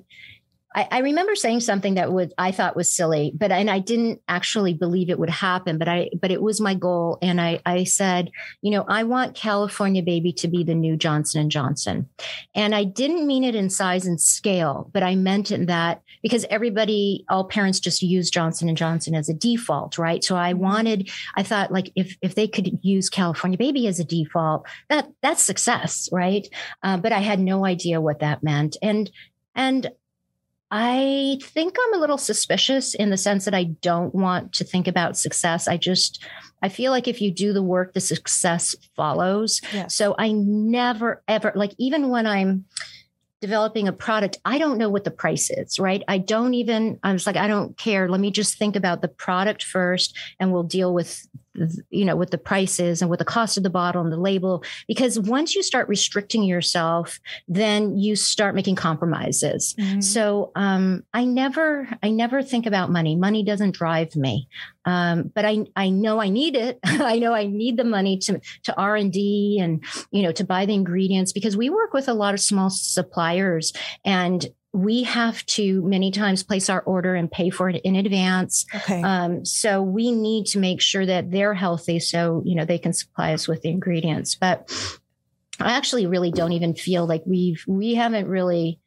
I, I, remember saying something that would I thought was silly, but and I didn't actually believe it would happen, but I but it was my goal, and I I said, you know, I want California Baby to be the new Johnson and Johnson, and I didn't mean it in size and scale, but I meant it in that because everybody, all parents just use Johnson and Johnson as a default, right? So I mm-hmm. wanted, I thought like if if they could use California Baby as a default, that that's success, right? Uh, but I had no idea what that meant, and and I think I'm a little suspicious in the sense that I don't want to think about success. I just, I feel like if you do the work, the success follows. Yes. So I never, ever, like, even when I'm, developing a product, I don't know what the price is, right? I don't even, I was like, I don't care. Let me just think about the product first and we'll deal with you know, with the prices and with the cost of the bottle and the label. Because once you start restricting yourself, then you start making compromises. Mm-hmm. So um, I never, I never think about money. Money doesn't drive me. Um, but I, I know I need it. I know I need the money to, to R and D and, you know, to buy the ingredients because we work with a lot of small suppliers and we have to many times place our order and pay for it in advance. Okay. Um, so we need to make sure that they're healthy so, you know, they can supply us with the ingredients. But I actually really don't even feel like we've, we haven't really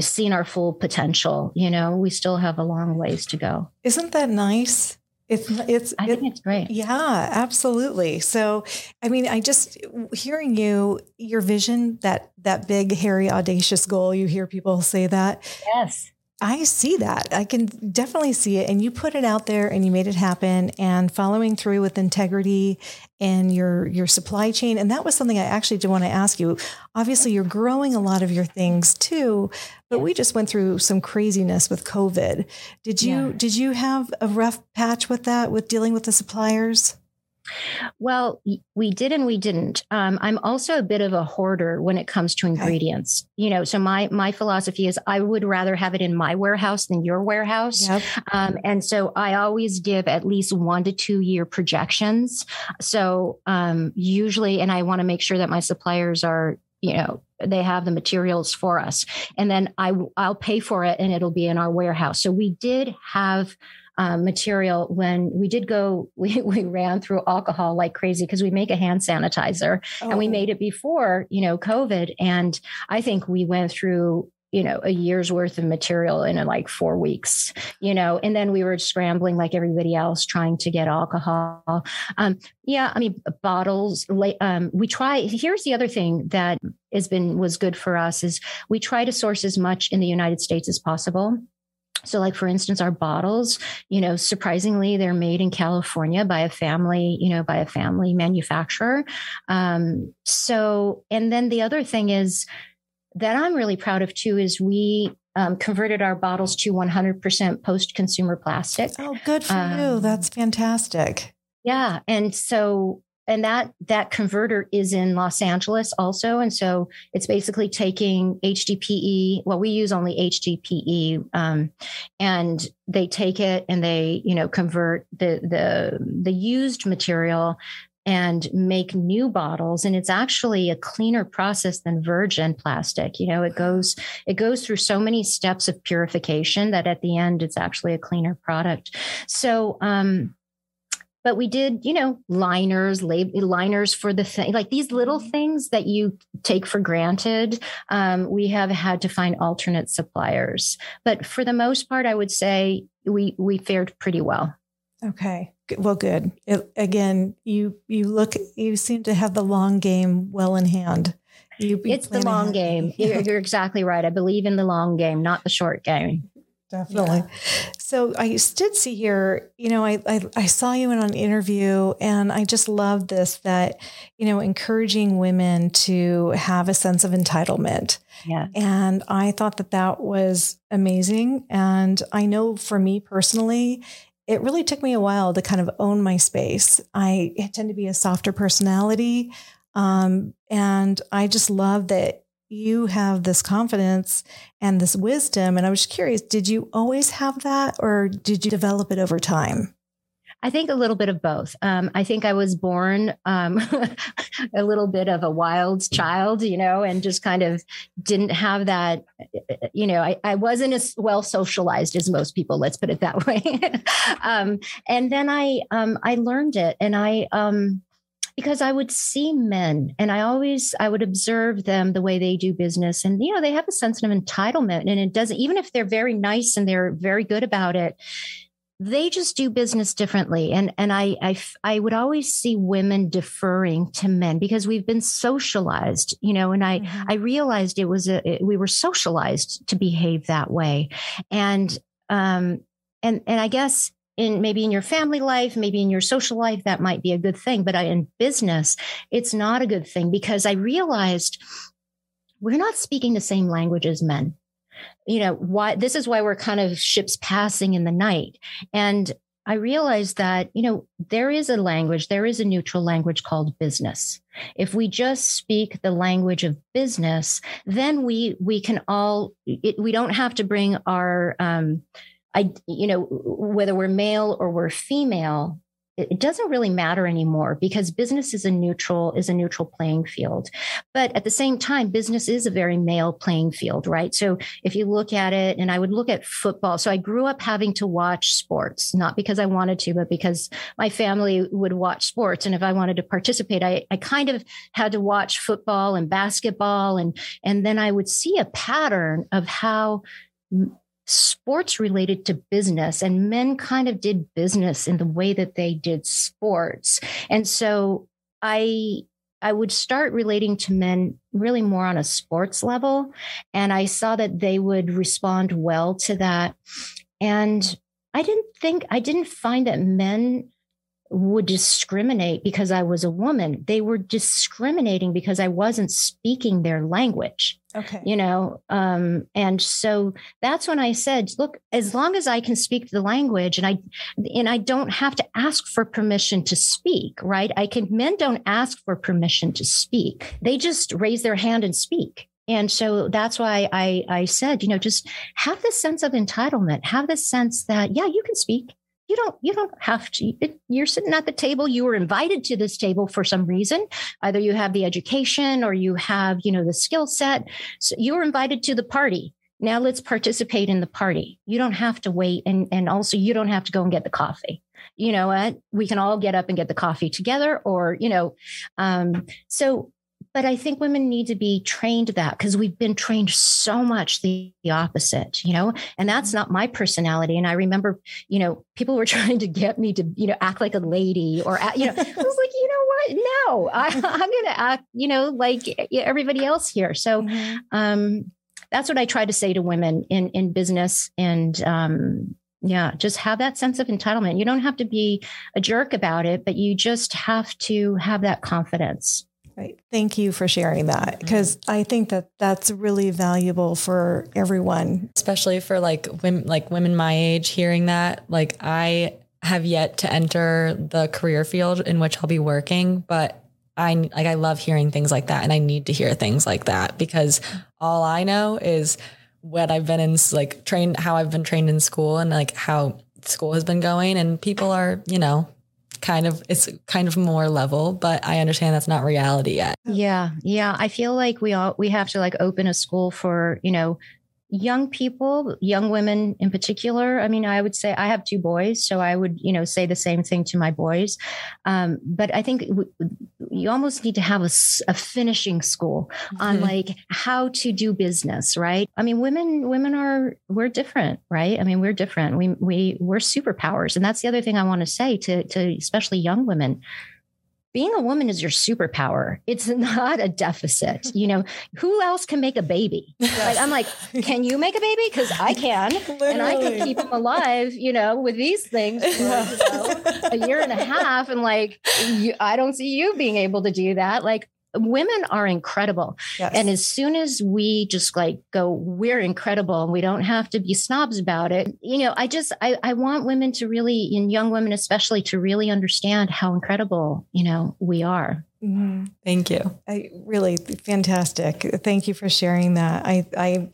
seen our full potential. You know, we still have a long ways to go. Isn't that nice? It's it's I think it, it's great. Yeah, absolutely. So, I mean, I just hearing you your vision that that big hairy audacious goal, you hear people say that. Yes. I see that. I can definitely see it. And you put it out there and you made it happen and following through with integrity and your your supply chain. And that was something I actually did want to ask you. Obviously, you're growing a lot of your things too, but we just went through some craziness with COVID. Did you yeah. did you have a rough patch with that, with dealing with the suppliers? Well, we did and we didn't. Um, I'm also a bit of a hoarder when it comes to ingredients. Okay. You know, so my my philosophy is I would rather have it in my warehouse than your warehouse. Yep. Um, and so I always give at least one to two year projections. So um, usually, and I want to make sure that my suppliers are you know they have the materials for us and then i i'll pay for it and it'll be in our warehouse so we did have um, material when we did go we, we ran through alcohol like crazy because we make a hand sanitizer oh. and we oh. made it before you know covid and i think we went through you know a year's worth of material in like four weeks you know and then we were scrambling like everybody else trying to get alcohol um, yeah i mean bottles um, we try here's the other thing that has been was good for us is we try to source as much in the united states as possible so, like for instance, our bottles, you know, surprisingly, they're made in California by a family, you know, by a family manufacturer. Um, so, and then the other thing is that I'm really proud of too is we um, converted our bottles to 100% post consumer plastic. Oh, good for um, you. That's fantastic. Yeah. And so and that that converter is in Los Angeles also, and so it's basically taking HDPE. Well, we use only HDPE, um, and they take it and they you know convert the the the used material and make new bottles. And it's actually a cleaner process than virgin plastic. You know it goes it goes through so many steps of purification that at the end it's actually a cleaner product. So um but we did, you know, liners, lab- liners for the thing, like these little mm-hmm. things that you take for granted. Um, we have had to find alternate suppliers, but for the most part, I would say we we fared pretty well. Okay. Well, good. It, again, you you look you seem to have the long game well in hand. You it's the long ahead. game. You're, you're, exactly right. I believe in the long game, not the short game. Definitely. Yeah. So I did see here, you know, I, I, I saw you in an interview and I just love this that, you know, encouraging women to have a sense of entitlement. Yeah. And I thought that that was amazing. And I know for me personally, it really took me a while to kind of own my space. I tend to be a softer personality. Um, and I just love that you have this confidence and this wisdom. And I was curious, did you always have that or did you develop it over time? I think a little bit of both. Um, I think I was born um, a little bit of a wild child, you know, and just kind of didn't have that, you know, I, I wasn't as well socialized as most people, let's put it that way. um, and then I, um, I learned it and I, um, because I would see men and I always I would observe them the way they do business. And you know they have a sense of entitlement and it doesn't even if they're very nice and they're very good about it they just do business differently. And and I, I i would always see women deferring to men because we've been socialized you know and i mm-hmm. i realized it was a it, we were socialized to behave that way. And um and and i guess in maybe in your family life, maybe in your social life, that might be a good thing. But I, in business, it's not a good thing because I realized we're not speaking the same language as men. You know, why this is why we're kind of ships passing in the night. And I realized that, you know, there is a language, there is a neutral language called business. If we just speak the language of business, then we we can all it, we don't have to bring our um, I, you know, whether we're male or we're female, it doesn't really matter anymore because business is a neutral is a neutral playing field. But at the same time business is a very male playing field right? So if you look at it and i would look at football. So i grew up having to watch sports not because i wanted to but because my family would watch sports. And if i wanted to participate i, I kind of had to watch football and basketball. And and then i would see a pattern of how sports related to business and men kind of did business in the way that they did sports. And so I I would start relating to men really more on a sports level and I saw that they would respond well to that. And I didn't think I didn't find that men would discriminate because I was a woman. They were discriminating because I wasn't speaking their language. Okay. You know, um, and so that's when I said, look, as long as I can speak the language and I and I don't have to ask for permission to speak, right? I can men don't ask for permission to speak. They just raise their hand and speak. And so that's why I, I said, you know, just have this sense of entitlement, have this sense that, yeah, you can speak you don't you don't have to you're sitting at the table you were invited to this table for some reason either you have the education or you have you know the skill set. So you were invited to the party. Now let's participate in the party. You don't have to wait and and also you don't have to go and get the coffee. You know what? We can all get up and get the coffee together or you know um so but I think women need to be trained that because we've been trained so much the, the, opposite, you know, and that's not my personality. And I remember, you know, people were trying to get me to, you know, act like a lady or, you know, I was like, you know what? No, I, am going to act, you know, like everybody else here. So, mm-hmm. um, that's what I try to say to women in, in business and, um, yeah, just have that sense of entitlement. You don't have to be a jerk about it, but you just have to have that confidence. Right. Thank you for sharing that because mm-hmm. I think that that's really valuable for everyone, especially for like women, like women my age hearing that. Like I have yet to enter the career field in which I'll be working, but I like I love hearing things like that and I need to hear things like that because all I know is what I've been in like trained how I've been trained in school and like how school has been going and people are, you know, kind of it's kind of more level but i understand that's not reality yet. Yeah yeah. I feel like we all we have to like open a school for you know young people, young women in particular. I mean, I would say I have two boys, so I would, you know, say the same thing to my boys. Um, but I think w- you almost need to have a, a finishing school mm-hmm. on like how to do business, right? I mean, women, women are we're different, right? I mean, we're different. We we we're superpowers, and that's the other thing I want to say to to especially young women being a woman is your superpower. It's not a deficit. You know, who else can make a baby? Like I'm like, can you make a baby? Because I can, Literally. and I can keep them alive. You know, with these things for you know, a year and a half, and like, you, I don't see you being able to do that. Like, women are incredible. Yes. And as soon as we just like go, we're incredible and we don't have to be snobs about it. You know, I just, I, I want women to really, and young women especially, to really understand how incredible, you know, we are. Mm-hmm. Thank you. I really fantastic. Thank you for sharing that. I, I,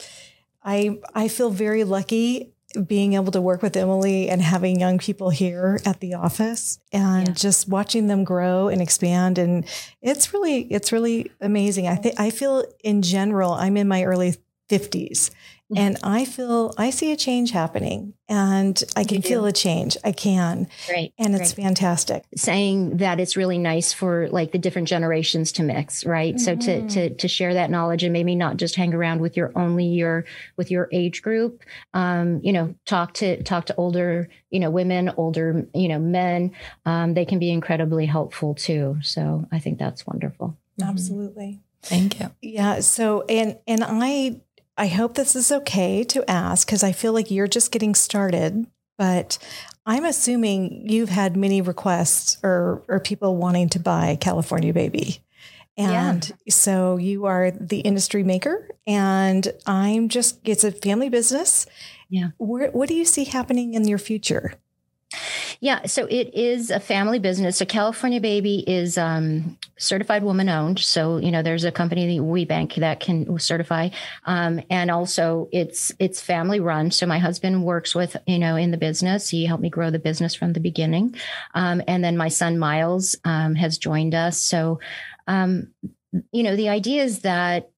I, I feel very lucky being able to work with Emily and having young people here at the office and yeah. just watching them grow and expand and it's really it's really amazing. I think I feel in general I'm in my early 50s Mm-hmm. And I feel, I see a change happening and I can feel a change. I can. Right. And it's right. fantastic. Saying that it's really nice for like the different generations to mix, right? Mm-hmm. So to, mm-hmm. to, to share that knowledge and maybe not just hang around with your only your, with your age group, um, you know, talk to, talk to older, you know, women, older, you know, men, um, they can be incredibly helpful too. So I think that's wonderful. Absolutely. Thank you. Yeah. So, and, and I I hope this is okay to ask because I feel like you're just getting started, but I'm assuming you've had many requests or, or people wanting to buy California Baby. And yeah. so you are the industry maker, and I'm just, it's a family business. Yeah. Where, what do you see happening in your future? Yeah, so it is a family business. So California Baby is um, certified woman owned. So you know, there's a company, WBENC, that can certify, um, and also it's it's family run. So my husband works with you know in the business. He helped me grow the business from the beginning, um, and then my son Miles um, has joined us. So um, you know, the idea is that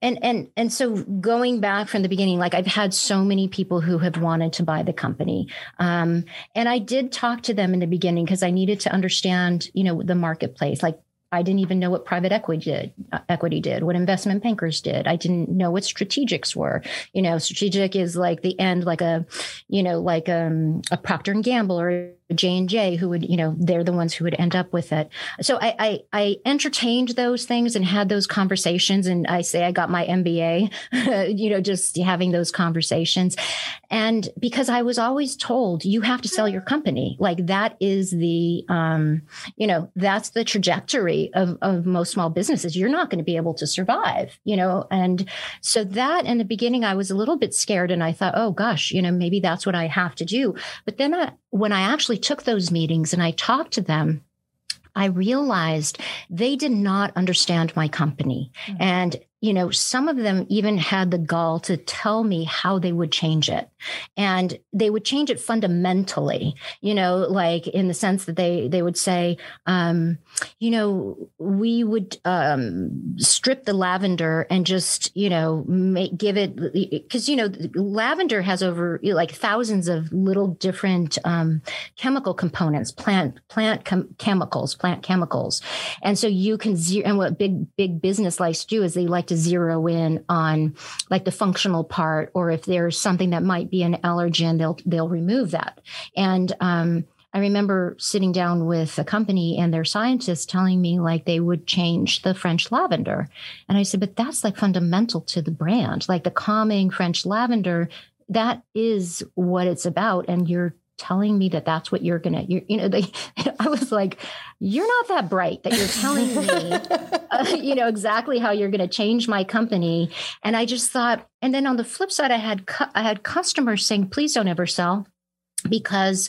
and and and so going back from the beginning like i've had so many people who have wanted to buy the company um, and i did talk to them in the beginning because i needed to understand you know the marketplace like I didn't even know what private equity did, uh, equity did, what investment bankers did. I didn't know what strategics were. You know, strategic is like the end, like a, you know, like um, a Procter and Gamble or J and J, who would, you know, they're the ones who would end up with it. So I, I, I entertained those things and had those conversations. And I say I got my MBA, you know, just having those conversations. And because I was always told you have to sell your company, like that is the, um, you know, that's the trajectory of, of most small businesses. You're not going to be able to survive, you know. And so that in the beginning, I was a little bit scared, and I thought, oh gosh, you know, maybe that's what I have to do. But then I, when I actually took those meetings and I talked to them, I realized they did not understand my company. Mm-hmm. And you know, some of them even had the gall to tell me how they would change it. And they would change it fundamentally, you know, like in the sense that they they would say, um, you know, we would um, strip the lavender and just, you know, make give it because you know, lavender has over like thousands of little different um, chemical components, plant plant com- chemicals, plant chemicals, and so you can zero. And what big big business likes to do is they like to zero in on like the functional part, or if there's something that might be an allergen, they'll they'll remove that. And um, I remember sitting down with a company and their scientists telling me like they would change the French lavender. And I said, but that's like fundamental to the brand, like the calming French lavender. That is what it's about. And you're telling me that that's what you're gonna you you know they, i was like you're not that bright that you're telling me uh, you know exactly how you're gonna change my company. And i just thought and then on the flip side i had cu- i had customers saying please don't ever sell because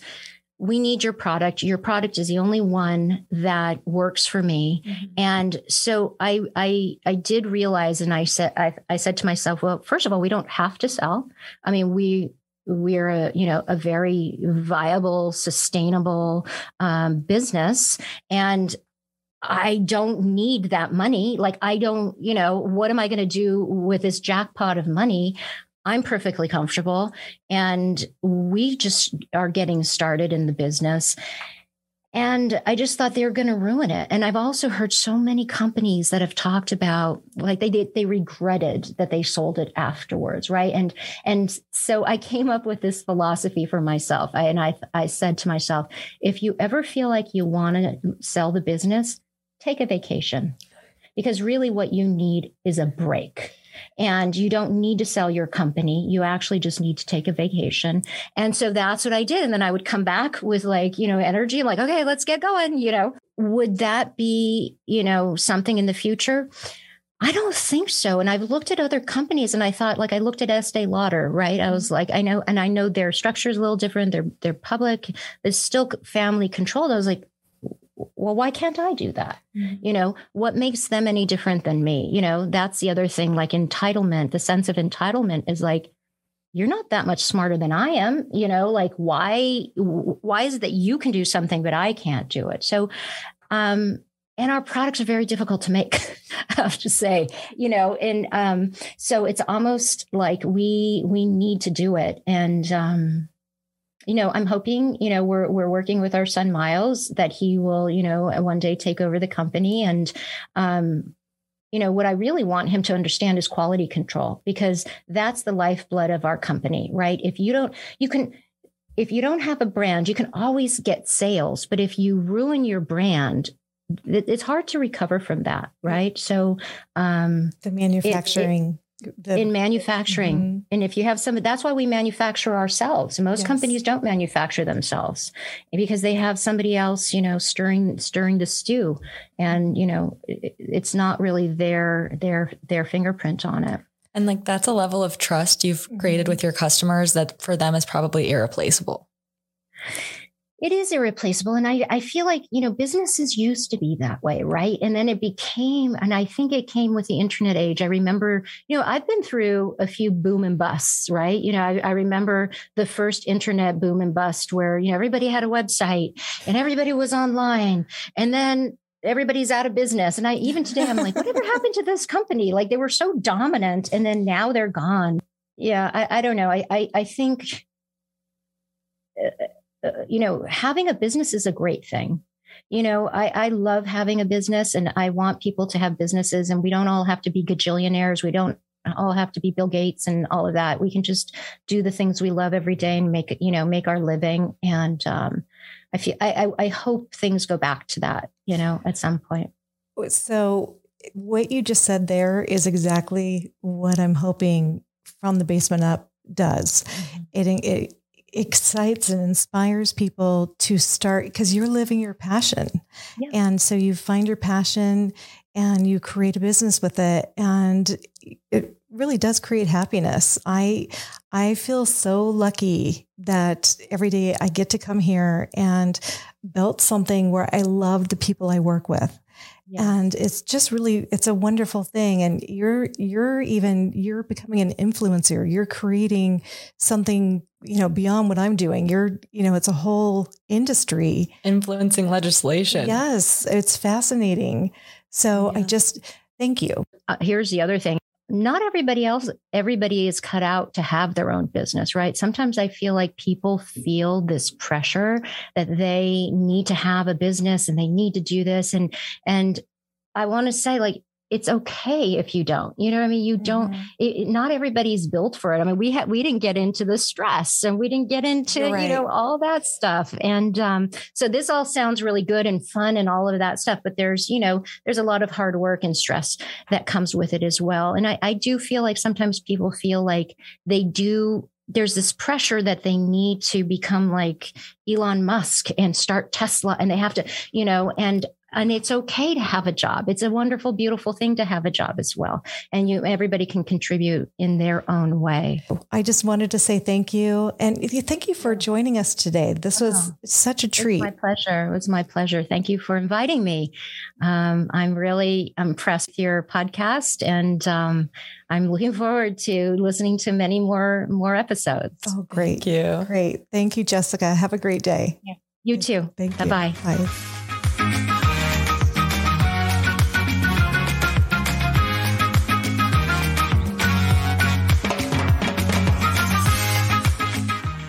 we need your product. Your product is the only one that works for me. Mm-hmm. and so i i i did realize and i said I, I said to myself well first of all we don't have to sell. I mean we we're a you know a very viable sustainable um, business and I don't need that money. Like, I don't, you know, what am I going to do with this jackpot of money? I'm perfectly comfortable. And we just are getting started in the business. And I just thought they were going to ruin it. And I've also heard so many companies that have talked about like they did, they regretted that they sold it afterwards, right? And and so I came up with this philosophy for myself. I, and I I said to myself, if you ever feel like you want to sell the business, take a vacation. Because really what you need is a break and you don't need to sell your company. You actually just need to take a vacation. And so that's what I did. And then I would come back with like, you know, energy. I'm like, okay, let's get going. You know, would that be, you know, something in the future? I don't think so. And I've looked at other companies and I thought, like, I looked at Estee Lauder, right? I was mm-hmm. like, I know, and I know their structure is a little different. They're, they're public, it's still family controlled. I was like, well, why can't I do that? Mm-hmm. You know, what makes them any different than me? You know, that's the other thing like entitlement, the sense of entitlement is like, you're not that much smarter than I am. You know, like why, why is it that you can do something, but I can't do it? So, um, and our products are very difficult to make i have to say you know and um, so it's almost like we we need to do it and um, you know, I'm hoping, you know, we're we're working with our son Miles that he will, you know, one day take over the company. And um, you know, what I really want him to understand is quality control because that's the lifeblood of our company, right? If you don't, you can if you don't have a brand, you can always get sales, but if you ruin your brand, it's hard to recover from that, right? So, um, the manufacturing the, in manufacturing. Mm-hmm. And if you have some, that's why we manufacture ourselves. Most yes. companies don't manufacture themselves because they have somebody else, you know, stirring stirring the stew, and you know, it, it's not really their their their fingerprint on it. And like that's a level of trust you've created mm-hmm. with your customers that for them is probably irreplaceable it is irreplaceable. And I, I feel like, you know, businesses used to be that way, right? And then it became, and I think it came with the internet age. I remember, you know, I've been through a few boom and busts, right? You know, I, I remember the first internet boom and bust where, you know, everybody had a website and everybody was online. And then everybody's out of business. And I, even today, I'm like, whatever happened to this company? Like they were so dominant and then now they're gone. Yeah. I, I don't know. I, I, I think, uh, you know, having a business is a great thing. You know, I, I love having a business and I want people to have businesses and we don't all have to be gajillionaires. We don't all have to be Bill Gates and all of that. We can just do the things we love every day and make it, you know, make our living. And um, I feel, I, I, I hope things go back to that, you know, at some point. So what you just said there is exactly what I'm hoping from the basement up does. Mm-hmm. It, it excites and inspires people to start because you're living your passion. Yeah. And so you find your passion and you create a business with it and it really does create happiness. I I feel so lucky that every day I get to come here and build something where I love the people I work with. And it's just really it's a wonderful thing and you're you're even you're becoming an influencer. You're creating something, you know, beyond what I'm doing. You're, you know, it's a whole industry influencing legislation. Yes, it's fascinating. So yeah. I just thank you. Uh, here's the other thing not everybody else everybody is cut out to have their own business right? Sometimes i feel like people feel this pressure that they need to have a business and they need to do this. And and i want to say like it's okay if you don't you know what i mean you don't mm-hmm. it, not everybody's built for it i mean we had we didn't get into the stress and we didn't get into right. you know all that stuff and um, so this all sounds really good and fun and all of that stuff but there's you know there's a lot of hard work and stress that comes with it as well and i, I do feel like sometimes people feel like they do there's this pressure that they need to become like Elon Musk and start Tesla and they have to, you know, and and it's okay to have a job. It's a wonderful beautiful thing to have a job as well. And you everybody can contribute in their own way. I just wanted to say thank you. And thank you for joining us today. This was oh, such a treat my pleasure. It was my pleasure. Thank you for inviting me. Um, i'm really impressed with your podcast and um, i'm looking forward to listening to many more more episodes. Oh great. Thank you. Great. Thank you jessica. Have a great day. Yeah. you too. Thank you. Bye bye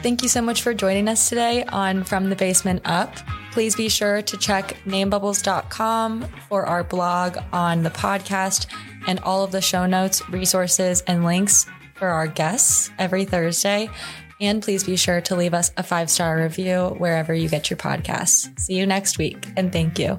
Thank you so much for joining us today on From the Basement Up. Please be sure to check namebubbles.com for our blog on the podcast and all of the show notes, resources, and links for our guests every Thursday. And please be sure to leave us a five star review wherever you get your podcasts. See you next week, and thank you.